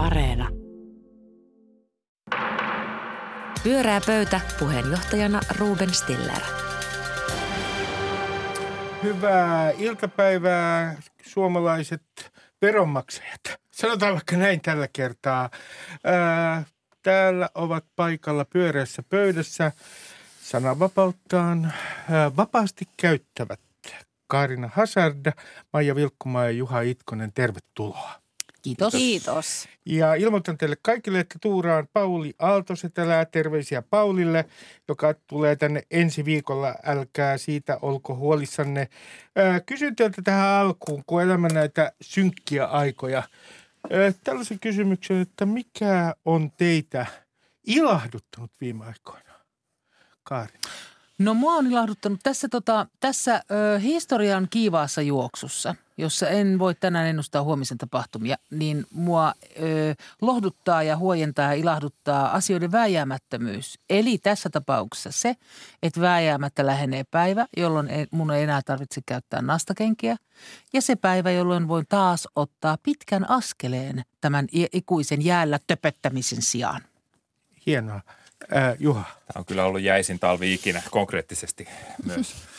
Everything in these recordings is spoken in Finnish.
Areena. Pyörää pöytä puheenjohtajana Ruben Stiller. Hyvää iltapäivää suomalaiset veronmaksajat. Sanotaan vaikka näin tällä kertaa. Ää, täällä ovat paikalla pyöreässä pöydässä sananvapauttaan vapaasti käyttävät Kaarina Hazard, Maija Vilkkumaa ja Juha Itkonen. Tervetuloa. Kiitos. Kiitos. Ja ilmoitan teille kaikille, että tuuraan Pauli Aaltosetälää. Terveisiä Paulille, joka tulee tänne ensi viikolla. Älkää siitä olko huolissanne. Ää, Kysyn teiltä tähän alkuun, kun elämä näitä synkkiä aikoja. Ää, Tällaisen kysymyksen, että mikä on teitä ilahduttanut viime aikoina? Kaari. No mua on ilahduttanut tässä, tota, tässä ö, historian kiivaassa juoksussa, jossa en voi tänään ennustaa huomisen tapahtumia, niin mua ö, lohduttaa ja huojentaa ja ilahduttaa asioiden vääjäämättömyys. Eli tässä tapauksessa se, että vääjäämättä lähenee päivä, jolloin ei- mun ei enää tarvitse käyttää nastakenkiä. Ja se päivä, jolloin voin taas ottaa pitkän askeleen tämän ikuisen jäällä töpöttämisen sijaan. Hienoa. Ää, Juha. Tämä on kyllä ollut jäisin talvi ikinä, konkreettisesti myös.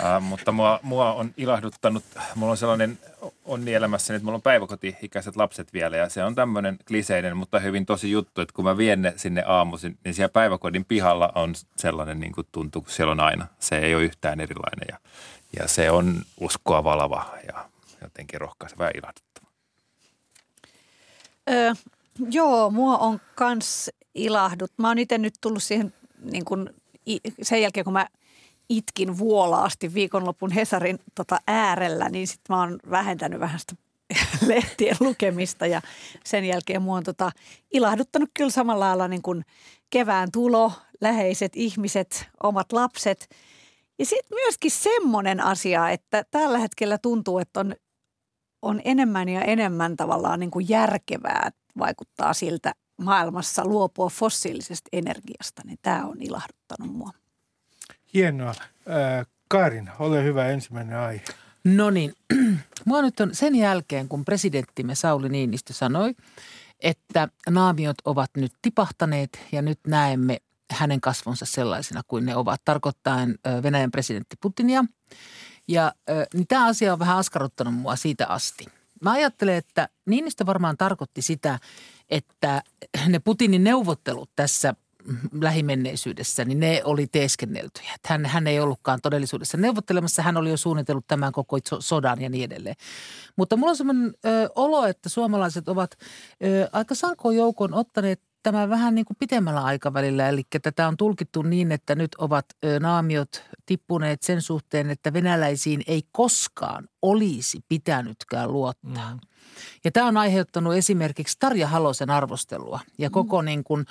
Uh, mutta mua, mua on ilahduttanut, mulla on sellainen onni elämässäni, että mulla on päiväkoti-ikäiset lapset vielä ja se on tämmöinen kliseinen, mutta hyvin tosi juttu, että kun mä vien ne sinne aamuisin, niin siellä päiväkodin pihalla on sellainen niin kuin tuntuu, kun siellä on aina. Se ei ole yhtään erilainen ja, ja se on uskoa valava ja jotenkin rohkaiseva ja ilahduttava. Ö, joo, mua on kans ilahdut. Mä oon itse nyt tullut siihen niin kun, sen jälkeen, kun mä itkin vuolaasti viikonlopun Hesarin tota, äärellä, niin sitten mä oon vähentänyt vähän sitä lehtien lukemista ja sen jälkeen mua on tota, ilahduttanut kyllä samalla lailla niin kuin kevään tulo, läheiset ihmiset, omat lapset. Ja sitten myöskin semmoinen asia, että tällä hetkellä tuntuu, että on on enemmän ja enemmän tavallaan niin kuin järkevää, vaikuttaa siltä maailmassa luopua fossiilisesta energiasta, niin tämä on ilahduttanut mua. Hienoa. Kaarina, ole hyvä ensimmäinen aihe. No niin, mua nyt on sen jälkeen, kun presidenttimme Sauli Niinistö sanoi, että naamiot ovat nyt tipahtaneet ja nyt näemme hänen kasvonsa sellaisena kuin ne ovat, tarkoittaen Venäjän presidentti Putinia. Ja niin tämä asia on vähän askarruttanut mua siitä asti. Mä ajattelen, että Niinistö varmaan tarkoitti sitä, että ne Putinin neuvottelut tässä lähimenneisyydessä, niin ne oli teeskenneltyjä. Hän, hän ei ollutkaan todellisuudessa neuvottelemassa, hän oli jo suunnitellut tämän koko so- sodan ja niin edelleen. Mutta mulla on sellainen ö, olo, että suomalaiset ovat ö, aika sankoon joukon ottaneet tämän vähän niin kuin pitemmällä aikavälillä. Eli tätä on tulkittu niin, että nyt ovat naamiot tippuneet sen suhteen, että venäläisiin ei koskaan olisi pitänytkään luottaa. Mm. Ja tämä on aiheuttanut esimerkiksi Tarja Halosen arvostelua ja koko niin kuin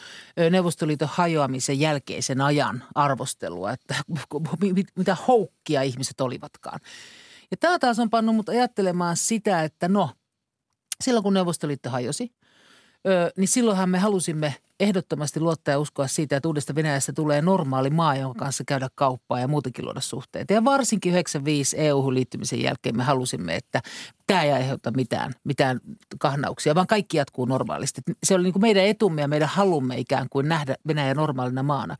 Neuvostoliiton hajoamisen jälkeisen ajan arvostelua, että mi- mitä houkkia ihmiset olivatkaan. Ja tämä taas on pannut mut ajattelemaan sitä, että no, silloin kun Neuvostoliitto hajosi, ö, niin silloinhan me halusimme ehdottomasti luottaa ja uskoa siitä, että uudesta Venäjästä tulee normaali maa, jonka kanssa käydä kauppaa ja muutenkin luoda suhteita. Ja varsinkin 95 EU-hun liittymisen jälkeen me halusimme, että tämä ei aiheuta mitään, mitään kahnauksia, vaan kaikki jatkuu normaalisti. Se oli niin kuin meidän etumme ja meidän halumme ikään kuin nähdä Venäjä normaalina maana.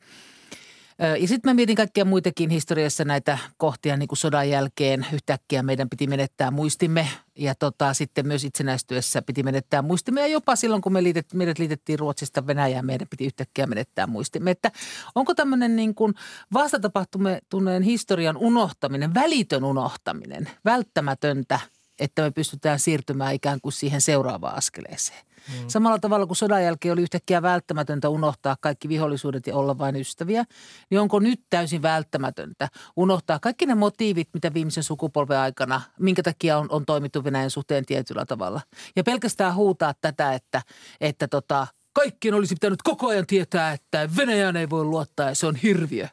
Ja sitten mä mietin kaikkia muitakin historiassa näitä kohtia niin kuin sodan jälkeen. Yhtäkkiä meidän piti menettää muistimme ja tota, sitten myös itsenäistyessä piti menettää muistimme. Ja jopa silloin, kun me liitet, meidät liitettiin Ruotsista Venäjään, meidän piti yhtäkkiä menettää muistimme. Että onko tämmöinen niin kuin vastatapahtuneen historian unohtaminen, välitön unohtaminen välttämätöntä, että me pystytään siirtymään ikään kuin siihen seuraavaan askeleeseen? Mm. Samalla tavalla kuin sodan jälkeen oli yhtäkkiä välttämätöntä unohtaa kaikki vihollisuudet ja olla vain ystäviä, niin onko nyt täysin välttämätöntä unohtaa kaikki ne motiivit, mitä viimeisen sukupolven aikana, minkä takia on, on toimittu Venäjän suhteen tietyllä tavalla. Ja pelkästään huutaa tätä, että, että tota, kaikkien olisi pitänyt koko ajan tietää, että Venäjään ei voi luottaa ja se on hirviö.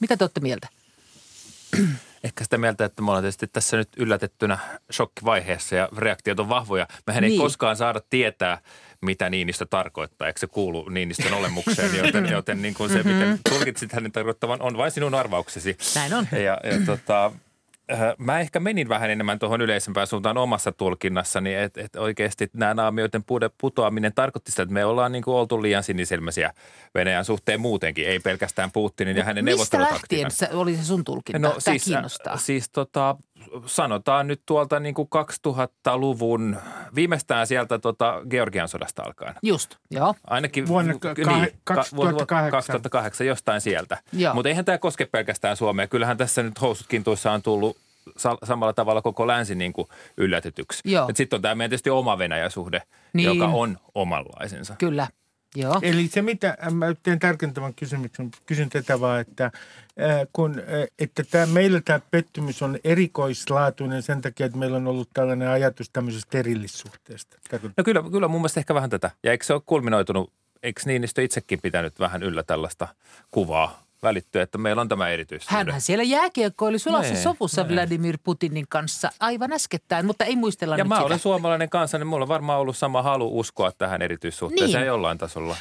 Mitä te olette mieltä? Ehkä sitä mieltä, että me ollaan tietysti tässä nyt yllätettynä shokkivaiheessa ja reaktiot on vahvoja. Mehän Niin. ei koskaan saada tietää, mitä Niinistö tarkoittaa. Eikö se kuulu Niinistön olemukseen, joten, joten niin kuin se, miten tulkitsit hänen tarkoittavan, on vain sinun arvauksesi. Näin on. Ja, ja tota, mä ehkä menin vähän enemmän tuohon yleisempään suuntaan omassa tulkinnassani, että et oikeasti nämä naamioiden putoaminen tarkoitti sitä, että me ollaan niin kuin oltu liian sinisilmäisiä Venäjän suhteen muutenkin, ei pelkästään Putinin ja hänen Mistä lähtien se oli se sun tulkinta? No, Tämä siis, kiinnostaa. Siis tota, sanotaan nyt tuolta niin kuin 2000-luvun, viimeistään sieltä tota Georgian sodasta alkaen. Just, joo. Ainakin vuonna niin, 2008. 2008, jostain sieltä. Mutta eihän tämä koske pelkästään Suomea. Kyllähän tässä nyt housutkin tuossa on tullut samalla tavalla koko länsi niin kuin yllätetyksi. Sitten on tämä meidän tietysti oma Venäjä-suhde, niin. joka on omanlaisensa. Kyllä. Joo. Eli se, mitä mä teen tärkeintävän kysymyksen, kysyn tätä vaan, että, kun, että tämä, meillä tämä pettymys on erikoislaatuinen sen takia, että meillä on ollut tällainen ajatus tämmöisestä erillissuhteesta. No kyllä, kyllä mun mielestä ehkä vähän tätä. Ja eikö se ole kulminoitunut, eikö Niinistö itsekin pitänyt vähän yllä tällaista kuvaa välittyä, että meillä on tämä erityissuhde. Hänhän siellä jääkiekkoili sulassa nee, sovussa nee. Vladimir Putinin kanssa aivan äskettäin, mutta ei muistella Ja nyt mä sitä. olen suomalainen kanssa, niin mulla on varmaan ollut sama halu uskoa tähän erityissuhteeseen niin. jollain tasolla.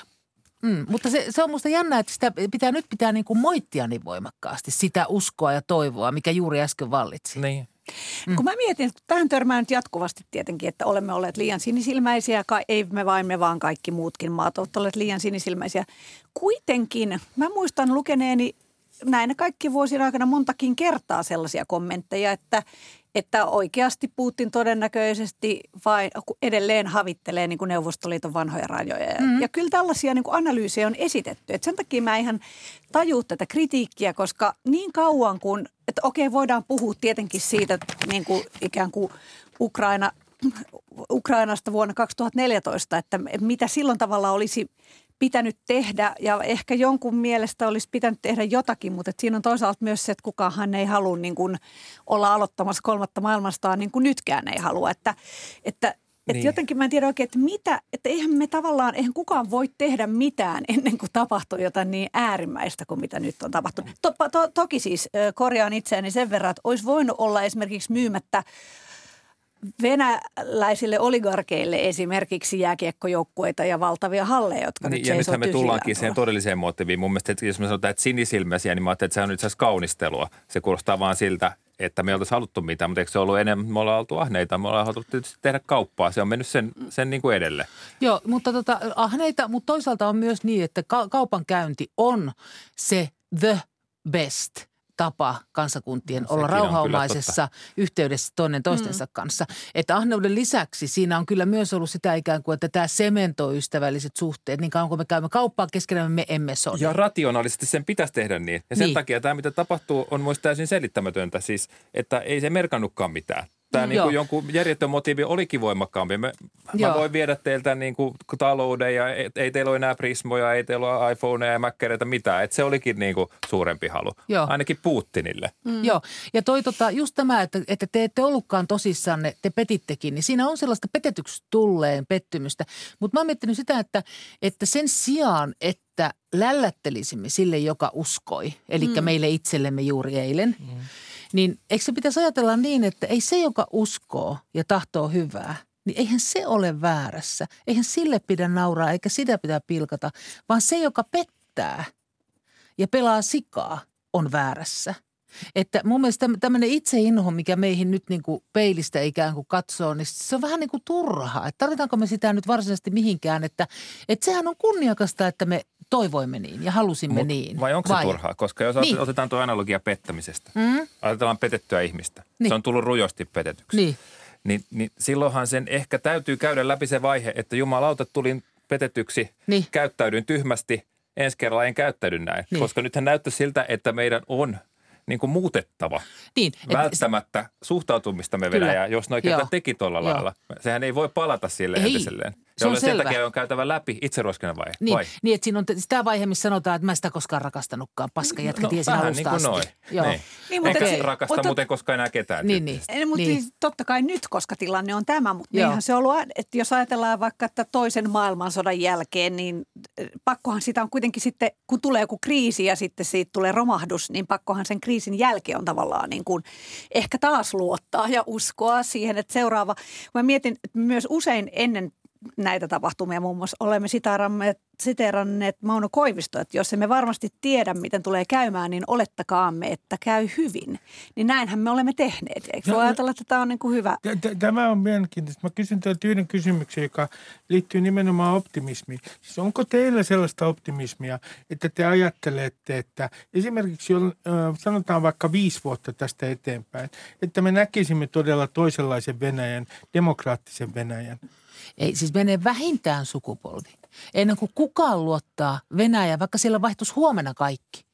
Mm, mutta se, se on musta jännä, että sitä pitää nyt pitää niin kuin moittia niin voimakkaasti, sitä uskoa ja toivoa, mikä juuri äsken vallitsi. Niin. Mm. Kun mä mietin, että tähän törmään nyt jatkuvasti tietenkin, että olemme olleet liian sinisilmäisiä, ei me vain me vaan kaikki muutkin maat ovat olleet liian sinisilmäisiä. Kuitenkin mä muistan lukeneeni näinä kaikki vuosien aikana montakin kertaa sellaisia kommentteja, että, että oikeasti Putin todennäköisesti vai edelleen havittelee niin kuin Neuvostoliiton vanhoja rajoja. Mm. Ja kyllä tällaisia niin kuin analyysejä on esitetty. Et sen takia mä ihan taju tätä kritiikkiä, koska niin kauan kuin, että okei voidaan puhua tietenkin siitä niin kuin ikään kuin Ukraina, Ukrainasta vuonna 2014, että mitä silloin tavalla olisi pitänyt tehdä ja ehkä jonkun mielestä olisi pitänyt tehdä jotakin, mutta siinä on toisaalta myös se, että kukaan ei halua niin kuin olla aloittamassa kolmatta maailmastaan niin kuin nytkään ei halua. Että, että että niin. jotenkin mä en tiedä oikein, että mitä, että eihän me tavallaan, eihän kukaan voi tehdä mitään ennen kuin tapahtuu jotain niin äärimmäistä kuin mitä nyt on tapahtunut. To, to, toki siis korjaan itseäni sen verran, että olisi voinut olla esimerkiksi myymättä venäläisille oligarkeille esimerkiksi jääkiekkojoukkueita ja valtavia halleja, jotka niin, nyt Ja nythän me tullaankin siihen todelliseen motiiviin. Mun mielestä, että jos me sanotaan, että sinisilmäisiä, niin mä ajattelin, että se on itse asiassa kaunistelua. Se kuulostaa vaan siltä, että me oltaisiin haluttu mitään, mutta eikö se ollut enemmän, me ollaan oltu ahneita, me ollaan haluttu tietysti tehdä kauppaa. Se on mennyt sen, sen niin kuin edelle. Joo, mutta tota, ahneita, mutta toisaalta on myös niin, että ka- kaupankäynti on se the best – tapa kansakuntien no, olla rauhaomaisessa yhteydessä toinen toistensa mm. kanssa. Että ahneuden lisäksi siinä on kyllä myös ollut sitä ikään kuin, että tämä sementoi ystävälliset suhteet. Niin kauan kun me käymme kauppaa keskenään, me emme sodi. Ja rationaalisesti sen pitäisi tehdä niin. Ja sen niin. takia tämä, mitä tapahtuu, on muista täysin selittämätöntä. Siis, että ei se merkannutkaan mitään tämä niin kuin jonkun järjetön motiivi olikin voimakkaampi. Me, mä voin viedä teiltä niin kuin talouden ja ei, ei teillä ole enää Prismoja, ei teillä ole iPhoneja ja Mackereita mitään. Et se olikin niin kuin suurempi halu, Joo. ainakin Putinille. Mm. Joo, ja toi tota, just tämä, että, että te ette ollutkaan tosissanne, te petittekin, niin siinä on sellaista petetyksi tulleen pettymystä. Mutta mä oon miettinyt sitä, että, että sen sijaan, että lällättelisimme sille, joka uskoi, eli mm. meille itsellemme juuri eilen – mm niin eikö se pitäisi ajatella niin, että ei se, joka uskoo ja tahtoo hyvää, niin eihän se ole väärässä. Eihän sille pidä nauraa eikä sitä pitää pilkata, vaan se, joka pettää ja pelaa sikaa, on väärässä – että mun mielestä tämmöinen itseinho, mikä meihin nyt niin kuin peilistä ikään kuin katsoo, niin se on vähän niin kuin turhaa. Että tarvitaanko me sitä nyt varsinaisesti mihinkään, että, että sehän on kunniakasta, että me toivoimme niin ja halusimme Mut, niin. Vai onko se vai? turhaa? Koska jos niin. otetaan tuo analogia pettämisestä, mm. ajatellaan petettyä ihmistä. Niin. Se on tullut rujosti petetyksi. Niin. Niin, niin silloinhan sen ehkä täytyy käydä läpi se vaihe, että jumalauta tulin petetyksi, niin. käyttäydyin tyhmästi, ensi kerralla en käyttäydy näin. Niin. Koska nythän näyttää siltä, että meidän on – niin kuin muutettava niin, välttämättä et, suhtautumista me Venäjään, jos kerta teki tuolla lailla. Sehän ei voi palata sille ei. entiselleen. Se on sen takia on käytävä läpi itseruoskinen vaihe. Niin, vai? niin, että siinä on sitä vaihe, missä sanotaan, että mä sitä koskaan rakastanutkaan. Paska jätkä no, tiesin alusta niin kuin noin. Joo. Niin. Niin, mutta Enkä rakasta mutta, muuten koskaan enää ketään. Niin, niin. Ei, mutta niin. Siis totta kai nyt, koska tilanne on tämä, mutta niinhän se on ollut, että jos ajatellaan vaikka, että toisen maailmansodan jälkeen, niin eh, pakkohan sitä on kuitenkin sitten, kun tulee joku kriisi ja sitten siitä tulee romahdus, niin pakkohan sen kriisin jälkeen on tavallaan niin kuin ehkä taas luottaa ja uskoa siihen, että seuraava, mä mietin, että myös usein ennen näitä tapahtumia. Muun muassa olemme siteeranneet Mauno Koivisto, että jos emme varmasti tiedä, miten tulee käymään, niin olettakaamme, että käy hyvin. Niin näinhän me olemme tehneet. Eikö no, voi ajatella, että tämä on niin kuin hyvä? Tämä on mielenkiintoista. Mä kysyn teiltä yhden kysymyksen, joka liittyy nimenomaan optimismiin. Siis onko teillä sellaista optimismia, että te ajattelette, että esimerkiksi sanotaan vaikka viisi vuotta tästä eteenpäin, että me näkisimme todella toisenlaisen Venäjän, demokraattisen Venäjän? Ei, siis menee vähintään sukupolvi. Ennen kuin kukaan luottaa Venäjä, vaikka siellä vaihtuisi huomenna kaikki,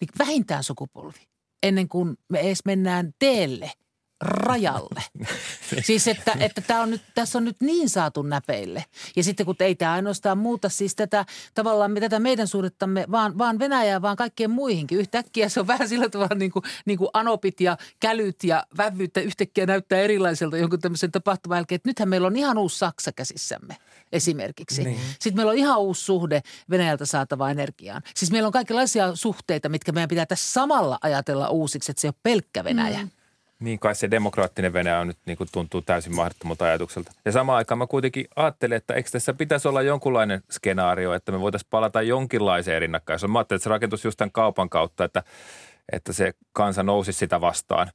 niin vähintään sukupolvi. Ennen kuin me edes mennään teelle – rajalle. siis että, että tämä on nyt, tässä on nyt niin saatu näpeille. Ja sitten kun ei tämä ainoastaan muuta siis tätä tavallaan tätä meidän suhdettamme, vaan, vaan Venäjää, vaan kaikkien muihinkin. Yhtäkkiä se on vähän sillä tavalla niin kuin, niin kuin anopit ja kälyt ja vävyyttä yhtäkkiä näyttää erilaiselta jonkun tämmöisen tapahtuman jälkeen. Että nythän meillä on ihan uusi Saksa käsissämme esimerkiksi. Niin. Sitten meillä on ihan uusi suhde Venäjältä saatavaan energiaan. Siis meillä on kaikenlaisia suhteita, mitkä meidän pitää tässä samalla ajatella uusiksi, että se ei ole pelkkä Venäjä. Mm. Niin kai se demokraattinen Venäjä on nyt niin kuin tuntuu täysin mahdottomalta ajatukselta. Ja samaan aikaan mä kuitenkin ajattelen, että eikö tässä pitäisi olla jonkunlainen skenaario, että me voitaisiin palata jonkinlaiseen rinnakkaisuun. Mä ajattelin, että se rakentus just tämän kaupan kautta, että, että se kansa nousi sitä vastaan.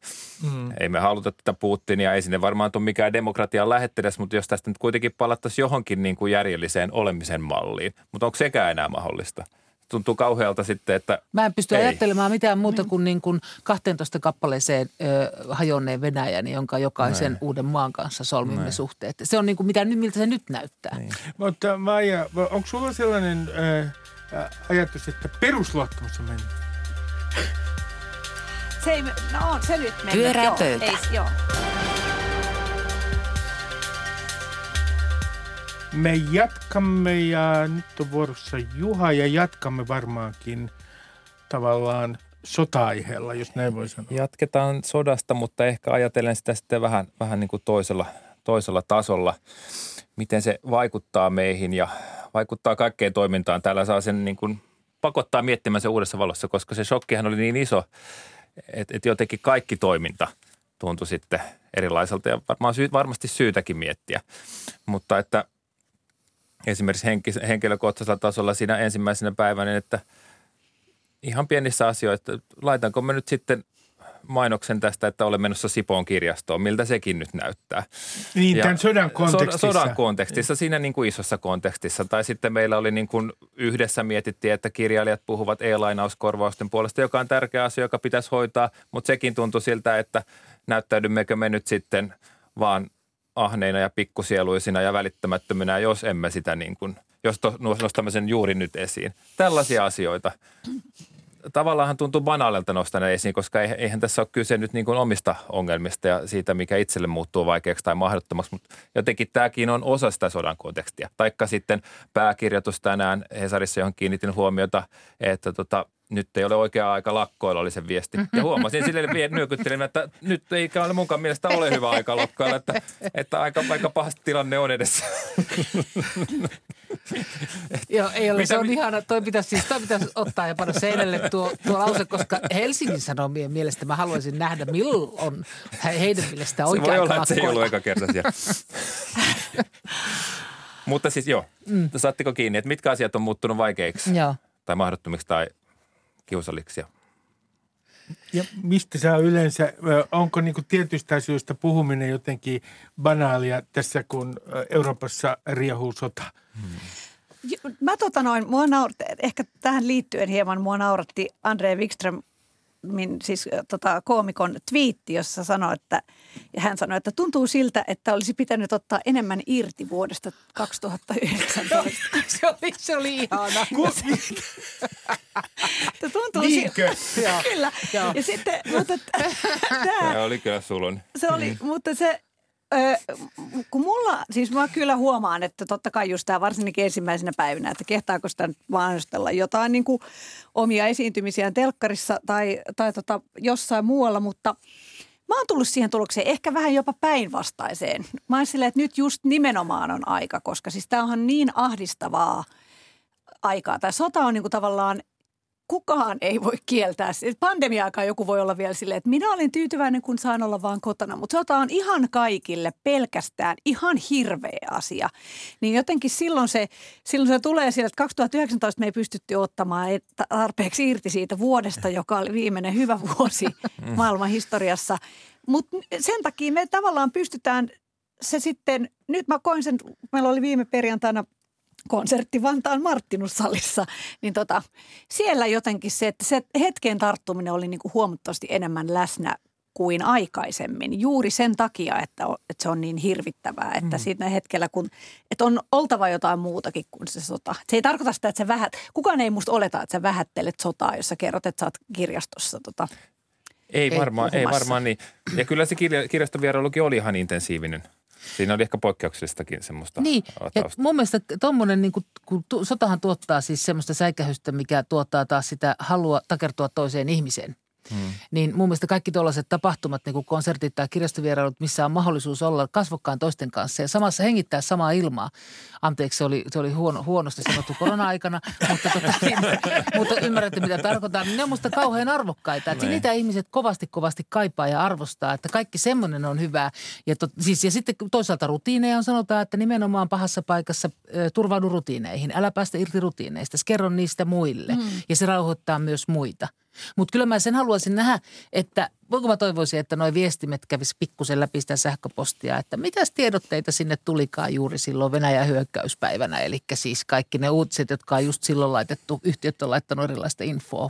Mm. Ei me haluta tätä Putinia, ei sinne varmaan tule mikään demokratian lähettedes, mutta jos tästä nyt kuitenkin palattaisiin johonkin niin kuin järjelliseen olemisen malliin. Mutta onko sekään enää mahdollista? Tuntuu kauhealta sitten, että Mä en pysty ei. ajattelemaan mitään muuta kuin, niin kuin 12 kappaleeseen ö, hajonneen Venäjän, jonka jokaisen Näin. uuden maan kanssa solmimme Näin. suhteet. Se on niin kuin mitä, miltä se nyt näyttää. Niin. Mutta Maija, onko sulla sellainen äh, ajatus, että perusluottamus on mennyt? Se ei, no on se nyt mennyt. Pyörää pöytä. Ei, joo. Me jatkamme ja nyt on vuorossa Juha ja jatkamme varmaankin tavallaan sota-aiheella, jos näin voi sanoa. Jatketaan sodasta, mutta ehkä ajatellen sitä sitten vähän, vähän niin kuin toisella, toisella tasolla, miten se vaikuttaa meihin ja vaikuttaa kaikkeen toimintaan. Täällä saa sen niin kuin pakottaa miettimään se uudessa valossa, koska se shokkihan oli niin iso, että, että jotenkin kaikki toiminta tuntui sitten erilaiselta ja varmaan syy, varmasti syytäkin miettiä. Mutta että esimerkiksi henkis, henkilökohtaisella tasolla siinä ensimmäisenä päivänä, että ihan pienissä asioissa, että laitanko mä nyt sitten mainoksen tästä, että olen menossa Sipoon kirjastoon. Miltä sekin nyt näyttää? Niin, ja tämän sodan kontekstissa. Sodan kontekstissa, siinä niin kuin isossa kontekstissa. Tai sitten meillä oli niin kuin yhdessä mietittiin, että kirjailijat puhuvat e-lainauskorvausten puolesta, joka on tärkeä asia, joka pitäisi hoitaa. Mutta sekin tuntui siltä, että näyttäydymmekö me nyt sitten vaan ahneina ja pikkusieluisina ja välittämättöminä, jos emme sitä niin kuin, jos to, nostamme sen juuri nyt esiin. Tällaisia asioita. Tavallaan tuntuu banaalilta nostaa ne esiin, koska eihän tässä ole kyse nyt niin kuin omista ongelmista ja siitä, mikä itselle muuttuu vaikeaksi tai mahdottomaksi, mutta jotenkin tämäkin on osa sitä sodan kontekstia. Taikka sitten pääkirjoitus tänään Hesarissa, johon kiinnitin huomiota, että tota, nyt ei ole oikea aika lakkoilla, oli se viesti. Ja huomasin silleen nyökyttelin, että nyt ei ole munkaan mielestä ole hyvä aika lakkoilla, että, että aika, aika pahasti tilanne on edessä. Joo, ei ole. Mitä, se on ihana. Toi pitäisi, siis, toi pitäisi ottaa ja panna seinälle tuo, tuo lause, koska Helsingin Sanomien mielestä mä haluaisin nähdä, milloin on heidän mielestä oikea Se voi olla, että se ei ollut eka kerta siellä. Mutta siis joo, mm. saatteko kiinni, että mitkä asiat on muuttunut vaikeiksi? Joo. Tai mahdottomiksi tai kiusalliksia. Ja mistä sä yleensä, onko niin kuin tietyistä asioista puhuminen jotenkin banaalia tässä, kun Euroopassa riehuu sota? Hmm. Mä tota noin, mua nauratti, ehkä tähän liittyen hieman mua nauratti Andre Wikström min, siis tota, koomikon twiitti, jossa sanoi, että, ja hän sanoi, että tuntuu siltä, että olisi pitänyt ottaa enemmän irti vuodesta 2019. se, oli, se oli ihana. Siltä. Kyllä. Joo. Ja sitten, mutta tämä, se oli kyllä sulun. Se oli, mm. mutta se, kun mulla, siis mä kyllä huomaan, että totta kai just tämä varsinkin ensimmäisenä päivinä, että kehtaako sitä nyt mainostella jotain niin kuin omia esiintymisiään telkkarissa tai, tai tota jossain muualla, mutta mä oon tullut siihen tulokseen ehkä vähän jopa päinvastaiseen. Mä oon silleen, että nyt just nimenomaan on aika, koska siis tämä on niin ahdistavaa aikaa. Tämä sota on niin kuin tavallaan kukaan ei voi kieltää. Pandemia-aikaa joku voi olla vielä silleen, että minä olen tyytyväinen, kun saan olla vaan kotona. Mutta sota on ihan kaikille pelkästään ihan hirveä asia. Niin jotenkin silloin se, silloin se tulee sieltä, että 2019 me ei pystytty ottamaan tarpeeksi irti siitä vuodesta, joka oli viimeinen hyvä vuosi maailman historiassa. Mutta sen takia me tavallaan pystytään se sitten, nyt mä koin sen, meillä oli viime perjantaina konsertti Vantaan Marttinussallissa, niin tota, siellä jotenkin se, että se hetken tarttuminen oli niin kuin huomattavasti enemmän läsnä kuin aikaisemmin. Juuri sen takia, että, että se on niin hirvittävää, että mm. siinä hetkellä, kun, että on oltava jotain muutakin kuin se sota. Se ei tarkoita sitä, että sä vähät, kukaan ei musta oleta, että sä vähättelet sotaa, jos sä kerrot, että sä oot kirjastossa tota, ei, varmaan, ei varmaan niin. Ja kyllä se kirja, kirjastovierailukin oli ihan intensiivinen. Siinä oli ehkä poikkeuksellistakin semmoista Niin, ja mun mielestä tuommoinen, niin kun, kun sotahan tuottaa siis semmoista säikähystä, mikä tuottaa taas sitä halua takertua toiseen ihmiseen. Hmm. Niin mun mielestä kaikki tuollaiset tapahtumat, niin kuin konsertit tai kirjastovierailut, missä on mahdollisuus olla kasvokkaan toisten kanssa ja samassa hengittää samaa ilmaa. Anteeksi, se oli, se oli huono, huonosti sanottu korona-aikana, mutta, tota, niin, mutta ymmärrätte mitä tarkoitan. Ne on musta kauhean arvokkaita. Että niitä ihmiset kovasti kovasti kaipaa ja arvostaa, että kaikki semmoinen on hyvää. Ja, to, siis, ja sitten toisaalta rutiineja on sanotaan, että nimenomaan pahassa paikassa ö, turvaudu rutiineihin. Älä päästä irti rutiineista, kerro niistä muille. Hmm. Ja se rauhoittaa myös muita – mutta kyllä mä sen haluaisin nähdä, että voinko mä toivoisin, että nuo viestimet kävis pikkusen läpi sitä sähköpostia, että mitäs tiedotteita sinne tulikaan juuri silloin Venäjän hyökkäyspäivänä. Eli siis kaikki ne uutiset, jotka on just silloin laitettu, yhtiöt on laittanut erilaista infoa.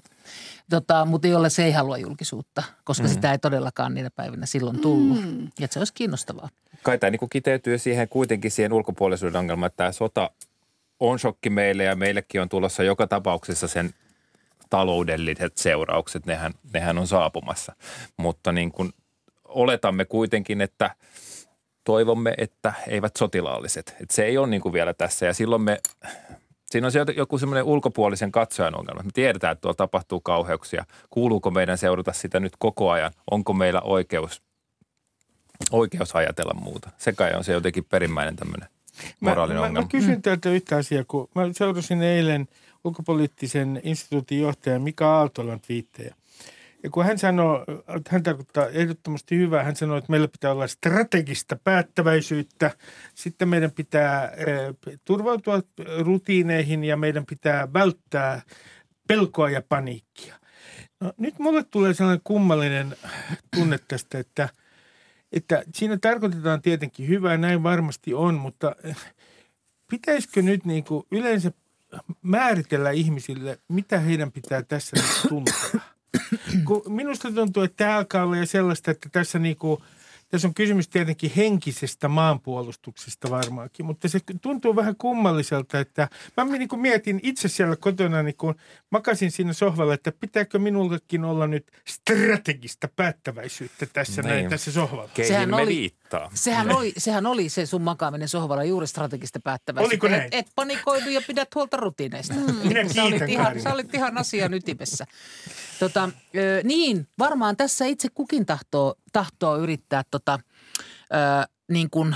Tota, mutta jolle se ei halua julkisuutta, koska mm. sitä ei todellakaan niinä päivinä silloin tullut. Mm. Ja se olisi kiinnostavaa. Kai tämä niin kiteytyy siihen kuitenkin siihen ulkopuolisuuden ongelmaan, että tämä sota on shokki meille ja meillekin on tulossa joka tapauksessa sen taloudelliset seuraukset, nehän, nehän on saapumassa. Mutta niin kuin oletamme kuitenkin, että toivomme, että eivät sotilaalliset. Että se ei ole niin kuin vielä tässä ja silloin me, siinä on se joku semmoinen ulkopuolisen katsojan ongelma. Me tiedetään, että tuolla tapahtuu kauheuksia. Kuuluuko meidän seurata sitä nyt koko ajan? Onko meillä oikeus, oikeus ajatella muuta? Se kai on se jotenkin perimmäinen tämmöinen moraalinen mä, ongelma. Mä, mä kysyn teiltä yhtä asiaa, kun mä seurasin eilen – ulkopoliittisen instituutin johtaja Mika Aaltolan twiittejä. Ja kun hän sanoo, että hän tarkoittaa ehdottomasti hyvää, hän sanoo, että meillä pitää olla strategista päättäväisyyttä, sitten meidän pitää eh, turvautua rutiineihin ja meidän pitää välttää pelkoa ja paniikkia. No, nyt mulle tulee sellainen kummallinen tunne tästä, että, että siinä tarkoitetaan tietenkin hyvää, näin varmasti on, mutta pitäisikö nyt niin kuin yleensä määritellä ihmisille, mitä heidän pitää tässä nyt tuntea. Kun minusta tuntuu, että tämä alkaa olla sellaista, että tässä niinku – tässä on kysymys tietenkin henkisestä maanpuolustuksesta varmaankin, mutta se tuntuu vähän kummalliselta, että mä niin kuin mietin itse siellä kotona, niin kun makasin siinä sohvalla, että pitääkö minullekin olla nyt strategista päättäväisyyttä tässä niin. näin tässä sohvalla. sehän oli, viittaa. Sehän oli, sehän oli se sun makaaminen sohvalla juuri strategista päättäväisyyttä. Oliko näin? Et, et panikoidu ja pidät huolta rutiineista. Mm. Minä sä, olit ihan, sä olit ihan asian ytimessä. Tota, ö, niin, varmaan tässä itse kukin tahtoo, tahtoo yrittää tota, ö, niin kuin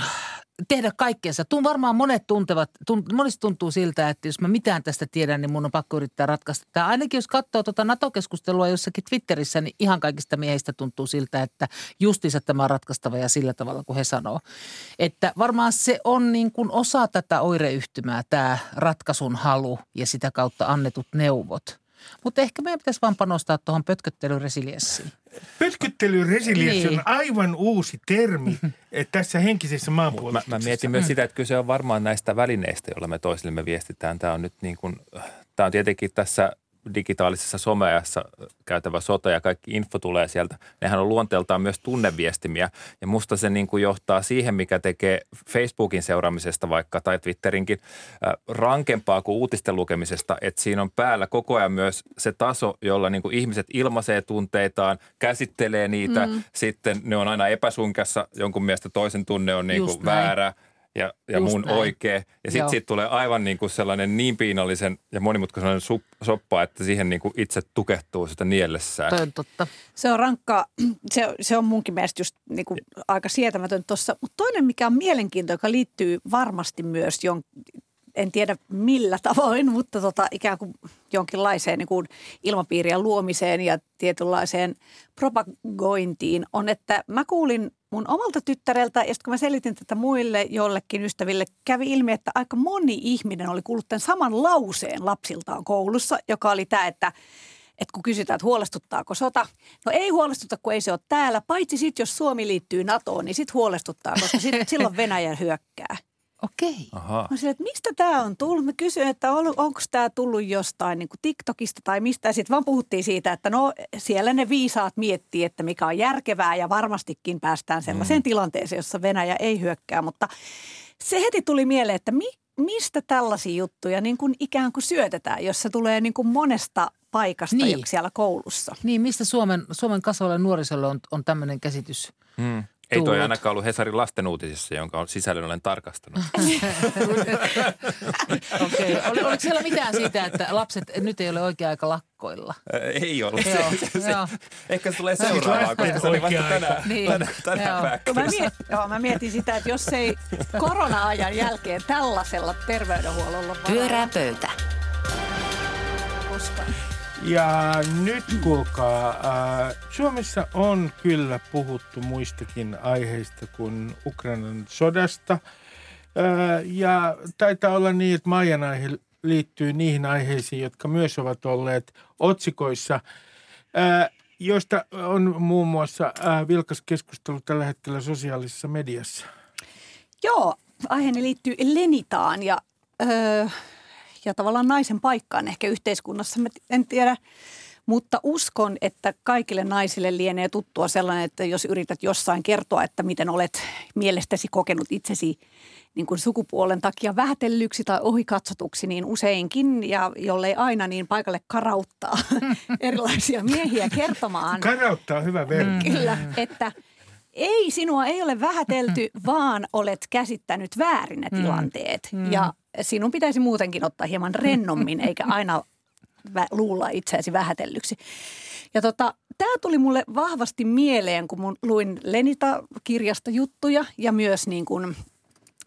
tehdä kaikkeensa. Tuun varmaan monet tuntevat, tunt, monista tuntuu siltä, että jos mä mitään tästä tiedän, niin mun on pakko yrittää ratkaista. Tämä ainakin jos katsoo tuota NATO-keskustelua jossakin Twitterissä, niin ihan kaikista miehistä tuntuu siltä, että justiinsa tämä on ratkaistava ja sillä tavalla kuin he sanoo. Että varmaan se on niin kuin osa tätä oireyhtymää, tämä ratkaisun halu ja sitä kautta annetut neuvot – mutta ehkä meidän pitäisi vaan panostaa tuohon pötköttelyresilienssiin. Pötköttelyresilienssi niin. on aivan uusi termi tässä henkisessä maanpuolustuksessa. Mä, mä mietin myös sitä, että kyse on varmaan näistä välineistä, joilla me toisillemme viestitään. Tämä on nyt niin kuin, tämä on tietenkin tässä digitaalisessa someajassa käytävä sota ja kaikki info tulee sieltä, nehän on luonteeltaan myös tunneviestimiä. Ja musta se niin kuin johtaa siihen, mikä tekee Facebookin seuraamisesta vaikka tai Twitterinkin äh, rankempaa kuin uutisten lukemisesta, että siinä on päällä koko ajan myös se taso, jolla niin kuin ihmiset ilmaisee tunteitaan, käsittelee niitä, mm. sitten ne on aina epäsunkassa, jonkun mielestä toisen tunne on niin kuin väärä – ja, ja mun näin. oikea. Ja sitten siitä tulee aivan niin kuin sellainen niin piinallisen ja monimutkainen sup, soppa, että siihen niin kuin itse tukehtuu sitä niellessään. Toi on totta. Se on rankka, se, se on munkin mielestä just niin kuin aika sietämätön tuossa. Mutta toinen, mikä on mielenkiintoinen, joka liittyy varmasti myös jon, en tiedä millä tavoin, mutta tota, ikään kuin jonkinlaiseen niin kuin ilmapiirien luomiseen ja tietynlaiseen propagointiin on, että mä kuulin mun omalta tyttäreltä, ja sitten kun mä selitin tätä muille jollekin ystäville, kävi ilmi, että aika moni ihminen oli kuullut tämän saman lauseen lapsiltaan koulussa, joka oli tämä, että että kun kysytään, että huolestuttaako sota, no ei huolestuta, kun ei se ole täällä, paitsi sitten jos Suomi liittyy NATOon, niin sitten huolestuttaa, koska sit, silloin Venäjä hyökkää. Okei. Aha. Mä sille, että mistä tämä on tullut? Mä kysyin, että on, onko tämä tullut jostain niin kuin TikTokista tai mistä. Ja sitten vaan puhuttiin siitä, että no siellä ne viisaat miettii, että mikä on järkevää ja varmastikin päästään sellaiseen mm. tilanteeseen, jossa Venäjä ei hyökkää. Mutta se heti tuli mieleen, että mi, mistä tällaisia juttuja niin kuin ikään kuin syötetään, jos se tulee niin kuin monesta paikasta Niin. siellä koulussa. Niin, mistä Suomen, Suomen kasvavalle nuorisolle on, on tämmöinen käsitys? Hmm. Ei toi ainakaan ollut Hesarin lasten uutisissa, jonka sisällön olen tarkastanut. Okei. Oli, oliko siellä mitään siitä, että lapset nyt ei ole oikea aika lakkoilla? Ei ollut. Se, se, se, ehkä se tulee seuraavaan, koska se oli vasta tänään, Niin. tänään, tänään Joo. Mä, pääkkärissä. miet, joo, mä mietin sitä, että jos ei korona-ajan jälkeen tällaisella terveydenhuollolla Pyörää pöytä. Ja nyt kuulkaa, äh, Suomessa on kyllä puhuttu muistakin aiheista kuin Ukrainan sodasta. Äh, ja taitaa olla niin, että Maijan aihe liittyy niihin aiheisiin, jotka myös ovat olleet otsikoissa, äh, joista on muun muassa äh, vilkas keskustelu tällä hetkellä sosiaalisessa mediassa. Joo, aiheeni liittyy Lenitaan ja, öö, ja tavallaan naisen paikkaan ehkä yhteiskunnassa. Mä en tiedä, mutta uskon, että kaikille naisille lienee tuttua sellainen, että jos yrität jossain kertoa, että miten olet mielestäsi kokenut itsesi niin kuin sukupuolen takia vähätellyksi tai ohikatsotuksi, niin useinkin ja jollei aina, niin paikalle karauttaa erilaisia miehiä kertomaan. Karautta on hyvä verbi. Kyllä, että ei sinua ei ole vähätelty, vaan olet käsittänyt väärin ne tilanteet. Ja sinun pitäisi muutenkin ottaa hieman rennommin, eikä aina vä- luulla itseäsi vähätellyksi. Ja tota, tämä tuli mulle vahvasti mieleen, kun mun luin Lenita-kirjasta juttuja ja myös niin kuin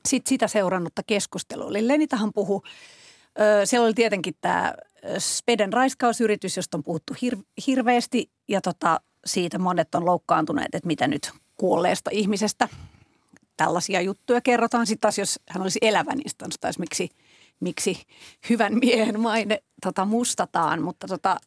sit sitä seurannutta keskustelua. Eli Lenitahan puhui, ö, siellä oli tietenkin tämä Speden raiskausyritys, josta on puhuttu hir- hirveästi ja tota, siitä monet on loukkaantuneet, että mitä nyt kuolleesta ihmisestä tällaisia juttuja kerrotaan. Sitten taas, jos hän olisi elävä, niin sitten taas miksi, miksi hyvän miehen maine tota, mustataan. Mutta tota,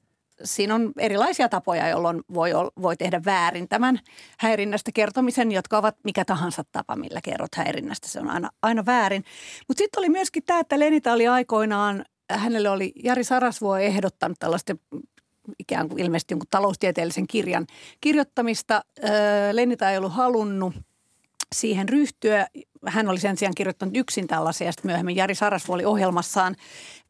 siinä on erilaisia tapoja, jolloin voi, voi tehdä väärin tämän häirinnästä kertomisen, jotka ovat mikä tahansa tapa, millä kerrot häirinnästä. Se on aina, aina väärin. Mutta sitten oli myöskin tämä, että Lenita oli aikoinaan, hänelle oli Jari Sarasvuo ehdottanut tällaista ikään kuin ilmeisesti jonkun taloustieteellisen kirjan kirjoittamista. Öö, Lenita ei ollut halunnut siihen ryhtyä. Hän oli sen sijaan kirjoittanut yksin tällaisia ja myöhemmin Jari Sarasvuo oli ohjelmassaan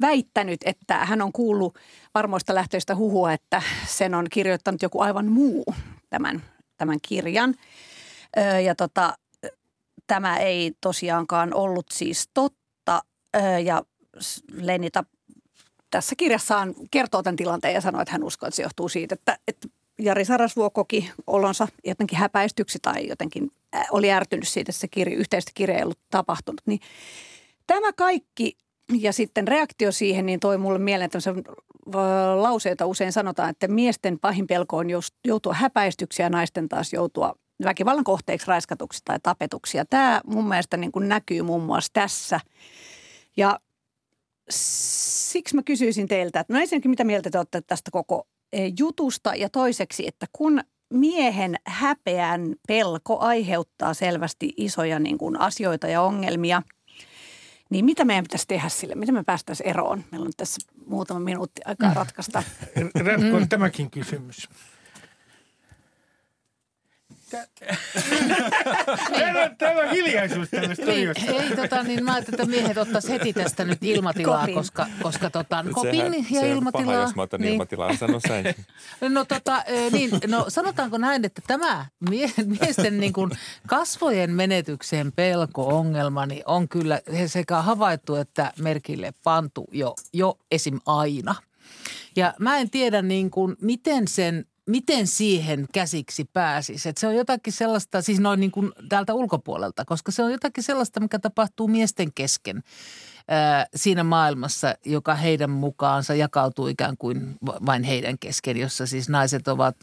väittänyt, että hän on kuullut varmoista lähtöistä huhua, että sen on kirjoittanut joku aivan muu tämän, tämän kirjan. Öö, ja tota, tämä ei tosiaankaan ollut siis totta öö, ja Lenita tässä kirjassaan kertoo tämän tilanteen ja sanoo, että hän uskoo, että se johtuu siitä, että, että Jari Sarasvuo koki olonsa jotenkin häpäistyksi tai jotenkin äh, oli ärtynyt siitä, että se kirja, yhteistä kirja ei ollut tapahtunut. Niin tämä kaikki ja sitten reaktio siihen, niin toi mulle mieleen tämmöisen äh, jota usein sanotaan, että miesten pahin pelko on joutua häpäistyksi ja naisten taas joutua väkivallan kohteeksi, raiskatuksi tai tapetuksi. Ja tämä mun mielestä niin kuin näkyy muun muassa tässä. Ja siksi mä kysyisin teiltä, että no ensinnäkin mitä mieltä te olette tästä koko jutusta ja toiseksi, että kun miehen häpeän pelko aiheuttaa selvästi isoja niin kuin asioita ja ongelmia, niin mitä meidän pitäisi tehdä sille? Miten me päästäisiin eroon? Meillä on tässä muutama minuutti aikaa ratkaista. Ratkoon tämäkin kysymys. Tä- Täällä on, täällä on hiljaisuus täällä Niin, ei tota, niin mä ajattelin, että miehet ottaisi heti tästä nyt ilmatilaa, Kopin. koska, koska tota, kopin Sehän- ja se on ilmatilaa. paha, jos mä otan niin. ilmatilaa, sano ensin. No tota, niin, no sanotaanko näin, että tämä mie- miesten niin kuin kasvojen menetyksen pelko-ongelma niin on kyllä sekä havaittu että merkille pantu jo, jo esim. aina. Ja mä en tiedä niin kuin, miten sen miten siihen käsiksi pääsisi. Että se on jotakin sellaista, siis noin niin kuin täältä ulkopuolelta, koska se on jotakin sellaista, mikä tapahtuu miesten kesken. siinä maailmassa, joka heidän mukaansa jakautuu ikään kuin vain heidän kesken, jossa siis naiset ovat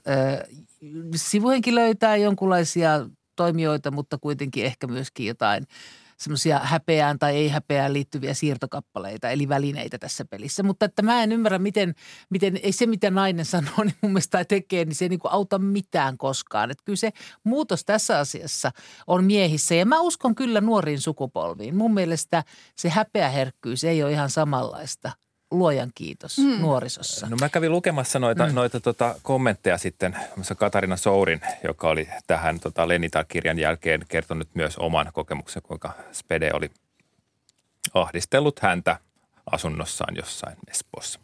sivuhenkilöitä, jonkunlaisia toimijoita, mutta kuitenkin ehkä myöskin jotain – semmoisia häpeään tai ei häpeään liittyviä siirtokappaleita, eli välineitä tässä pelissä. Mutta että mä en ymmärrä, miten, miten ei se mitä nainen sanoo, niin mun mielestä tekee, niin se ei niin auta mitään koskaan. Että kyllä se muutos tässä asiassa on miehissä ja mä uskon kyllä nuoriin sukupolviin. Mun mielestä se häpeäherkkyys ei ole ihan samanlaista luojan kiitos mm. nuorisossa. No mä kävin lukemassa noita, mm. noita tota kommentteja sitten, Katarina Sourin, joka oli tähän tota Lenita-kirjan jälkeen kertonut myös oman kokemuksen, kuinka Spede oli ahdistellut häntä asunnossaan jossain Espoossa.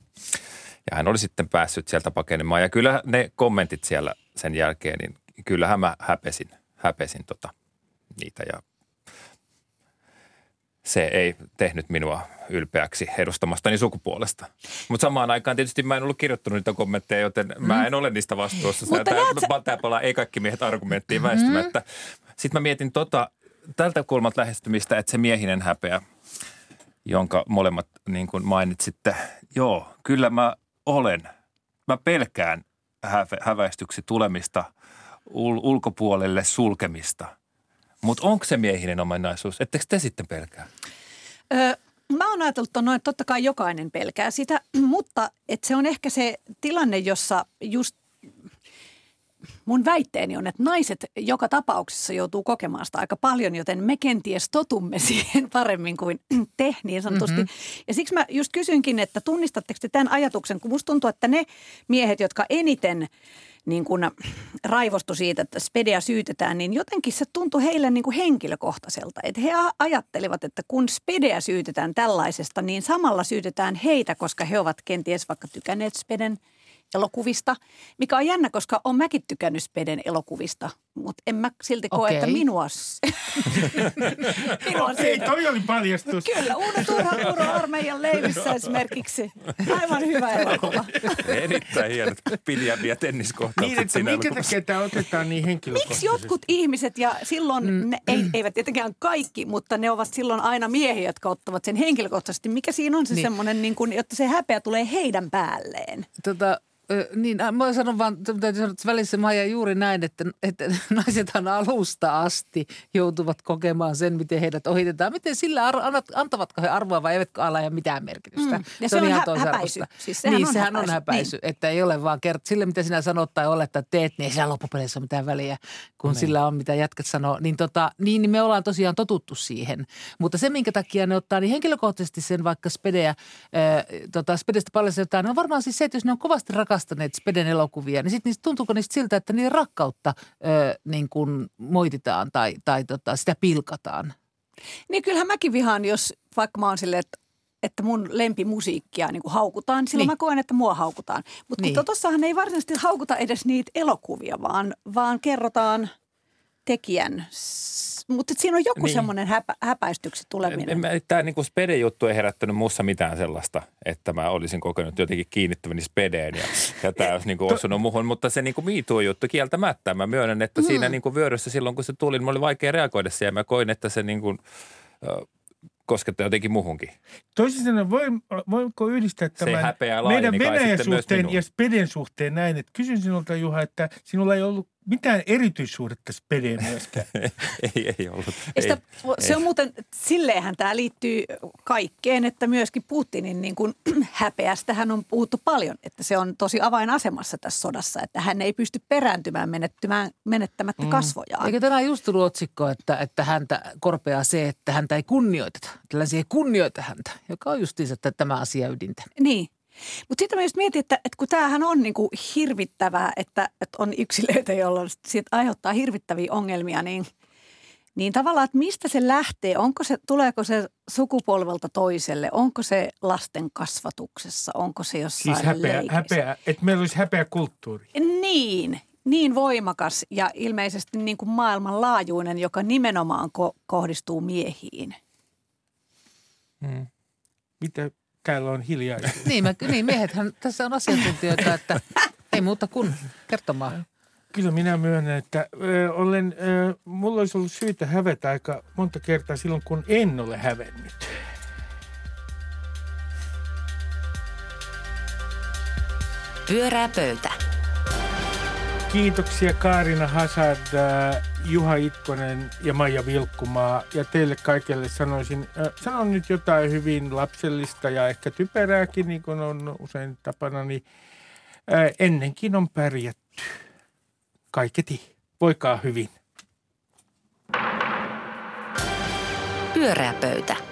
Ja hän oli sitten päässyt sieltä pakenemaan. Ja kyllä ne kommentit siellä sen jälkeen, niin kyllähän mä häpesin, häpesin tota, niitä ja se ei tehnyt minua ylpeäksi edustamastani sukupuolesta. Mutta samaan aikaan tietysti mä en ollut kirjoittanut niitä kommentteja, joten mm. mä en ole niistä vastuussa. Mutta tämä, tämä palaa ei kaikki miehet argumenttiin mm-hmm. väistämättä. Sitten mä mietin tota, tältä kulmalta lähestymistä, että se miehinen häpeä, jonka molemmat niin kuin mainitsitte. Joo, kyllä mä olen. Mä pelkään häväistyksi tulemista, ul- ulkopuolelle sulkemista – mutta onko se miehinen ominaisuus? Ettekö te sitten pelkää? Öö, mä oon ajatellut noin, että totta kai jokainen pelkää sitä, mutta että se on ehkä se tilanne, jossa just mun väitteeni on, että naiset joka tapauksessa joutuu kokemaan sitä aika paljon, joten me kenties totumme siihen paremmin kuin te niin sanotusti. Mm-hmm. Ja siksi mä just kysynkin, että tunnistatteko te tämän ajatuksen, kun musta tuntuu, että ne miehet, jotka eniten – niin kuin raivostu siitä, että Spedia syytetään, niin jotenkin se tuntui heille niin kuin henkilökohtaiselta. Että he ajattelivat, että kun Spedia syytetään tällaisesta, niin samalla syytetään heitä, koska he ovat kenties vaikka tykänneet Speden – elokuvista, mikä on jännä, koska on mäkin tykännyt Speden elokuvista, mutta en mä silti koe, okay. että minua... minua Okei, toi oli paljastus. Kyllä, Uuno Turha Turo armeijan leivissä esimerkiksi. Aivan hyvä elokuva. Erittäin hienot piljäviä tenniskohtaukset Niin, että minkä takia tämä otetaan niin henkilökohtaisesti? Miksi jotkut ihmiset, ja silloin mm. ne ei, eivät tietenkään kaikki, mutta ne ovat silloin aina miehiä, jotka ottavat sen henkilökohtaisesti. Mikä siinä on se niin. semmoinen, niin kuin, jotta se häpeä tulee heidän päälleen? Tota, niin, äh, mä sanon vaan, täytyy sanoa, että välissä Maija juuri näin, että, että naisethan alusta asti joutuvat kokemaan sen, miten heidät ohitetaan. Miten sillä ar- antavatko he arvoa vai eivätkö ala ja mitään merkitystä. Mm. Ja se, se on, on ihan hä- häpäisy. Siis sehän niin, on sehän häpäisy. on häpäisy. Niin. Että ei ole vaan kert- sille, mitä sinä sanot tai olettaa teet, niin ei siellä loppupeleissä ole mitään väliä, kun niin. sillä on, mitä jätkät sanoo. Niin, tota, niin, niin me ollaan tosiaan totuttu siihen. Mutta se, minkä takia ne ottaa niin henkilökohtaisesti sen vaikka Spedeä, äh, tota, Spedestä paljon jotain, on varmaan siis se, että jos ne on kovasti rakastaneet rakastaneet Speden elokuvia, niin sitten niistä, tuntuuko niistä siltä, että niiden rakkautta ö, niin kuin moititaan tai, tai tota, sitä pilkataan? Niin kyllähän mäkin vihaan, jos vaikka mä oon silleen, että että mun lempimusiikkia niin kuin haukutaan, silloin niin. mä koen, että mua haukutaan. Mutta niin. tuossahan ei varsinaisesti haukuta edes niitä elokuvia, vaan, vaan kerrotaan tekijän mutta siinä on joku niin. semmoinen häpä, häpäistyksi tuleminen. Tämä niin Spede-juttu ei herättänyt muussa mitään sellaista, että mä olisin kokenut jotenkin kiinnittäväni Spedeen ja, ja tämä olisi niin kuin osunut muuhun. Mutta se niin MeToo-juttu kieltämättä. Mä myönnän, että mm. siinä niin kuin vyöryssä silloin, kun se tuli, niin oli vaikea reagoida siihen. Mä koin, että se niin kuin, koskettaa jotenkin muuhunkin. Toisin sanoen, voinko yhdistää tämän meidän Venäjän suhteen ja Speden suhteen näin, että kysyn sinulta Juha, että sinulla ei ollut mitään erityissuhdetta spedeen myöskään. ei, ei ollut. Sitä, ei, se on muuten, silleenhän tämä liittyy kaikkeen, että myöskin Putinin niin kuin häpeästä hän on puhuttu paljon, että se on tosi avainasemassa tässä sodassa, että hän ei pysty perääntymään menettymään, menettämättä mm. kasvojaan. Eikö tänään just tullut otsikko, että, että häntä korpeaa se, että häntä ei kunnioiteta, että ei kunnioita häntä, joka on justiinsa tämä asia ydintä. Niin, mutta sitten mä just mietin, että, että kun tämähän on niin kuin hirvittävää, että, että on yksilöitä, joilla sit aiheuttaa hirvittäviä ongelmia, niin, niin tavallaan, että mistä se lähtee? Onko se, tuleeko se sukupolvelta toiselle? Onko se lasten kasvatuksessa? Onko se jossain Siis häpeä, häpeä että meillä olisi häpeä kulttuuri. Niin, niin voimakas ja ilmeisesti niin kuin maailmanlaajuinen, joka nimenomaan ko- kohdistuu miehiin. Hmm. Mitä täällä on hiljaisuus. niin, mä, niin, miehethän tässä on asiantuntijoita, että ei muuta kuin kertomaan. Kyllä minä myönnän, että ö, olen, ö, mulla olisi ollut syytä hävetä aika monta kertaa silloin, kun en ole hävennyt. Pyörää pöytä. Kiitoksia Kaarina Hazard Juha Itkonen ja Maija Vilkkumaa. Ja teille kaikille sanoisin, äh, sanon nyt jotain hyvin lapsellista ja ehkä typerääkin, niin kuin on usein tapana, niin äh, ennenkin on pärjätty. Kaiketi. Voikaa hyvin. Pyöreä pöytä.